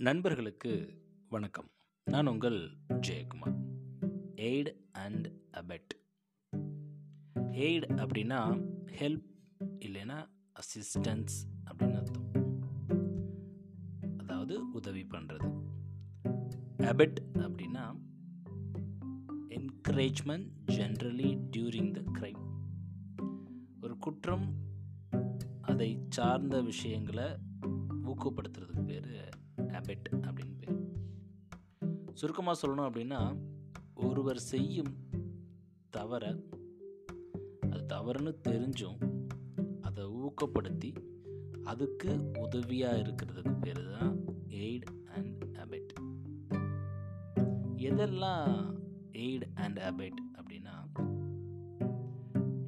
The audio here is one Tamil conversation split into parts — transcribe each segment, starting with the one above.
நண்பர்களுக்கு வணக்கம். நான் உங்கள் Jayakumar. Aid and abet aid அப்படின்னா ஹெல்ப் இல்லைன்னா அசிஸ்டன்ஸ் அப்படின்னு அர்த்தம். அதாவது உதவி பண்ணுறது அபெட் அப்படின்னா encouragement generally during the crime ஒரு குற்றம் அதை சார்ந்த விஷயங்களை ஊக்கப்படுத்துறதுக்கு பேர் ஹேபிட் அப்படின்னு பேர். சுருக்கமாக சொல்லணும் அப்படின்னா ஒருவர் செய்யும் தவற அது தவறுன்னு தெரிஞ்சும் அதை ஊக்கப்படுத்தி அதுக்கு உதவியாக இருக்கிறதுக்கு பேர் தான் எய்ட் அண்ட் ஹேபிட் எதெல்லாம் எய்ட் அண்ட் ஹேபிட் அப்படின்னா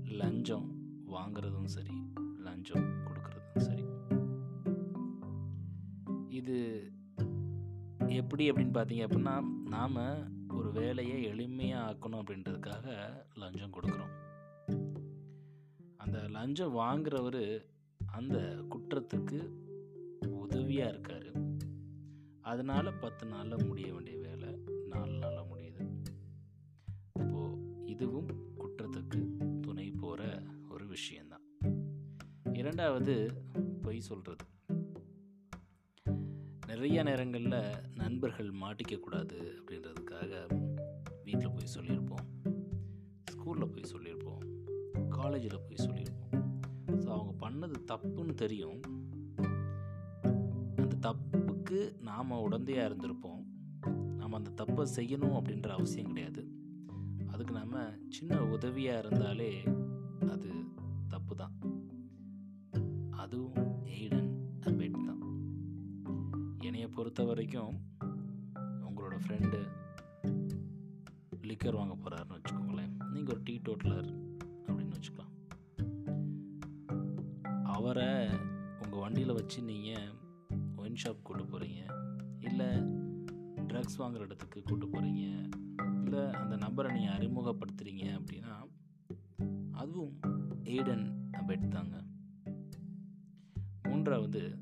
லஞ்சம் வாங்குறதும் சரி லஞ்சம் எப்படி அப்படின்னு பார்த்தீங்க அப்படின்னா நாம் ஒரு வேலையை எளிமையாக ஆக்கணும் அப்படின்றதுக்காக லஞ்சம் கொடுக்குறோம். அந்த லஞ்சம் வாங்குறவர் அந்த குற்றத்துக்கு உதவியாக இருக்கார். அதனால் பத்து நாளில் முடிய வேண்டிய வேலை நாலு நாளில் முடியுது. இப்போது இதுவும் குற்றத்துக்கு துணை போகிற ஒரு விஷயந்தான் இரண்டாவது பொய் சொல்கிறது நிறைய நேரங்களில் நண்பர்கள் மாட்டிக்கக்கூடாது அப்படின்றதுக்காக வீட்டில் போய் சொல்லியிருப்போம். ஸ்கூலில் போய் சொல்லியிருப்போம். காலேஜில் போய் சொல்லியிருப்போம். ஸோ அவங்க பண்ணது தப்புன்னு தெரியும். அந்த தப்புக்கு நாம் உடந்தையாக இருந்திருப்போம். நாம் அந்த தப்பை செய்யணும் அப்படின்ற அவசியம் கிடையாது. அதுக்கு நம்ம சின்ன உதவியாக இருந்தாலே அது பொறுத்த வரைக்கும் உங்களோட ஃப்ரெண்டு லிக்கர் வாங்க போகிறாருன்னு வச்சுக்கோங்களேன். நீங்கள் ஒரு டீ டோட்டலர் அப்படின்னு வச்சுக்கலாம். அவரை உங்கள் வண்டியில் வச்சு நீங்கள் ஒயின் ஷாப் கூட்டு போகிறீங்க இல்லை ட்ரக்ஸ் வாங்குற இடத்துக்கு கூட்டு போகிறீங்க இல்லை அந்த நபரை நீங்கள் அறிமுகப்படுத்துகிறீங்க அப்படின்னா அதுவும் எய்டன் அபெட் தாங்க. மூன்றாவது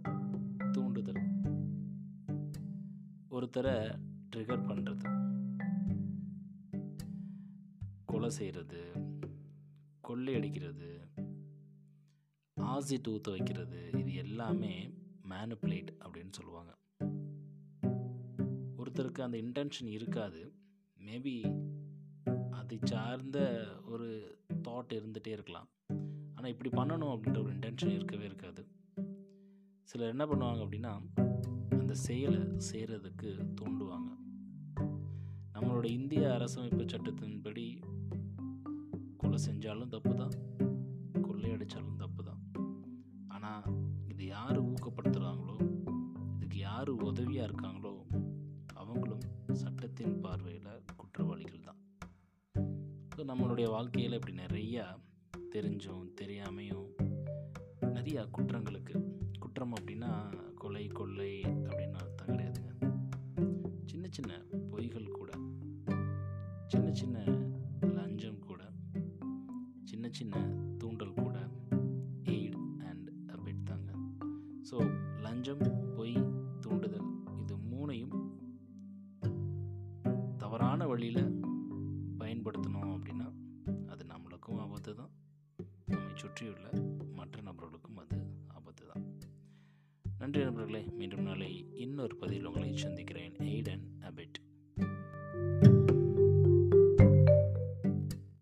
ஒருத்தரை ட்ரிகர் பண்ணுறது கொலை செய்கிறது கொள்ளையடிக்கிறது ஆசிட் ஊற்ற வைக்கிறது இது எல்லாமே மேனுப்ளேட் அப்படின்னு சொல்லுவாங்க. ஒருத்தருக்கு அந்த இன்டென்ஷன் இருக்காது. மேபி அதை சார்ந்த ஒரு தாட் இருந்துகிட்டே இருக்கலாம். ஆனால் இப்படி பண்ணணும் அப்படின்ற ஒரு இன்டென்ஷன் இருக்கவே இருக்காது. சிலர் என்ன பண்ணுவாங்க அப்படின்னா அந்த செயலை செய்கிறதுக்கு தூண்டுவாங்க. நம்மளோட இந்திய அரசமைப்பு சட்டத்தின்படி கொலை செஞ்சாலும் தப்பு தான் கொள்ளையடித்தாலும் தப்பு தான் ஆனால் இது யார் ஊக்கப்படுத்துகிறாங்களோ இதுக்கு யார் உதவியாக இருக்காங்களோ அவங்களும் சட்டத்தின் பார்வையில் குற்றவாளிகள் தான். ஸோ நம்மளுடைய வாழ்க்கையில் இப்படி நிறையா தெரிஞ்சும் தெரியாமையும் நிறையா குற்றங்களுக்கு சின்ன லஞ்சம் கூட சின்ன சின்ன தூண்டல் கூட எய்ட் அண்ட் அபிட் தாங்க. ஸோ லஞ்சம் பொய் தூண்டுதல் இது மூணையும் தவறான வழியில் பயன்படுத்தணும் அப்படின்னா அது நம்மளுக்கும் ஆபத்து தான். நம்மை சுற்றியுள்ள மற்ற நபர்களுக்கும் அது ஆபத்து தான். நன்றி நண்பர்களே மீண்டும் நாளை இன்னொரு பதிவில் உங்களை சந்திக்கிறேன். Eight and Abid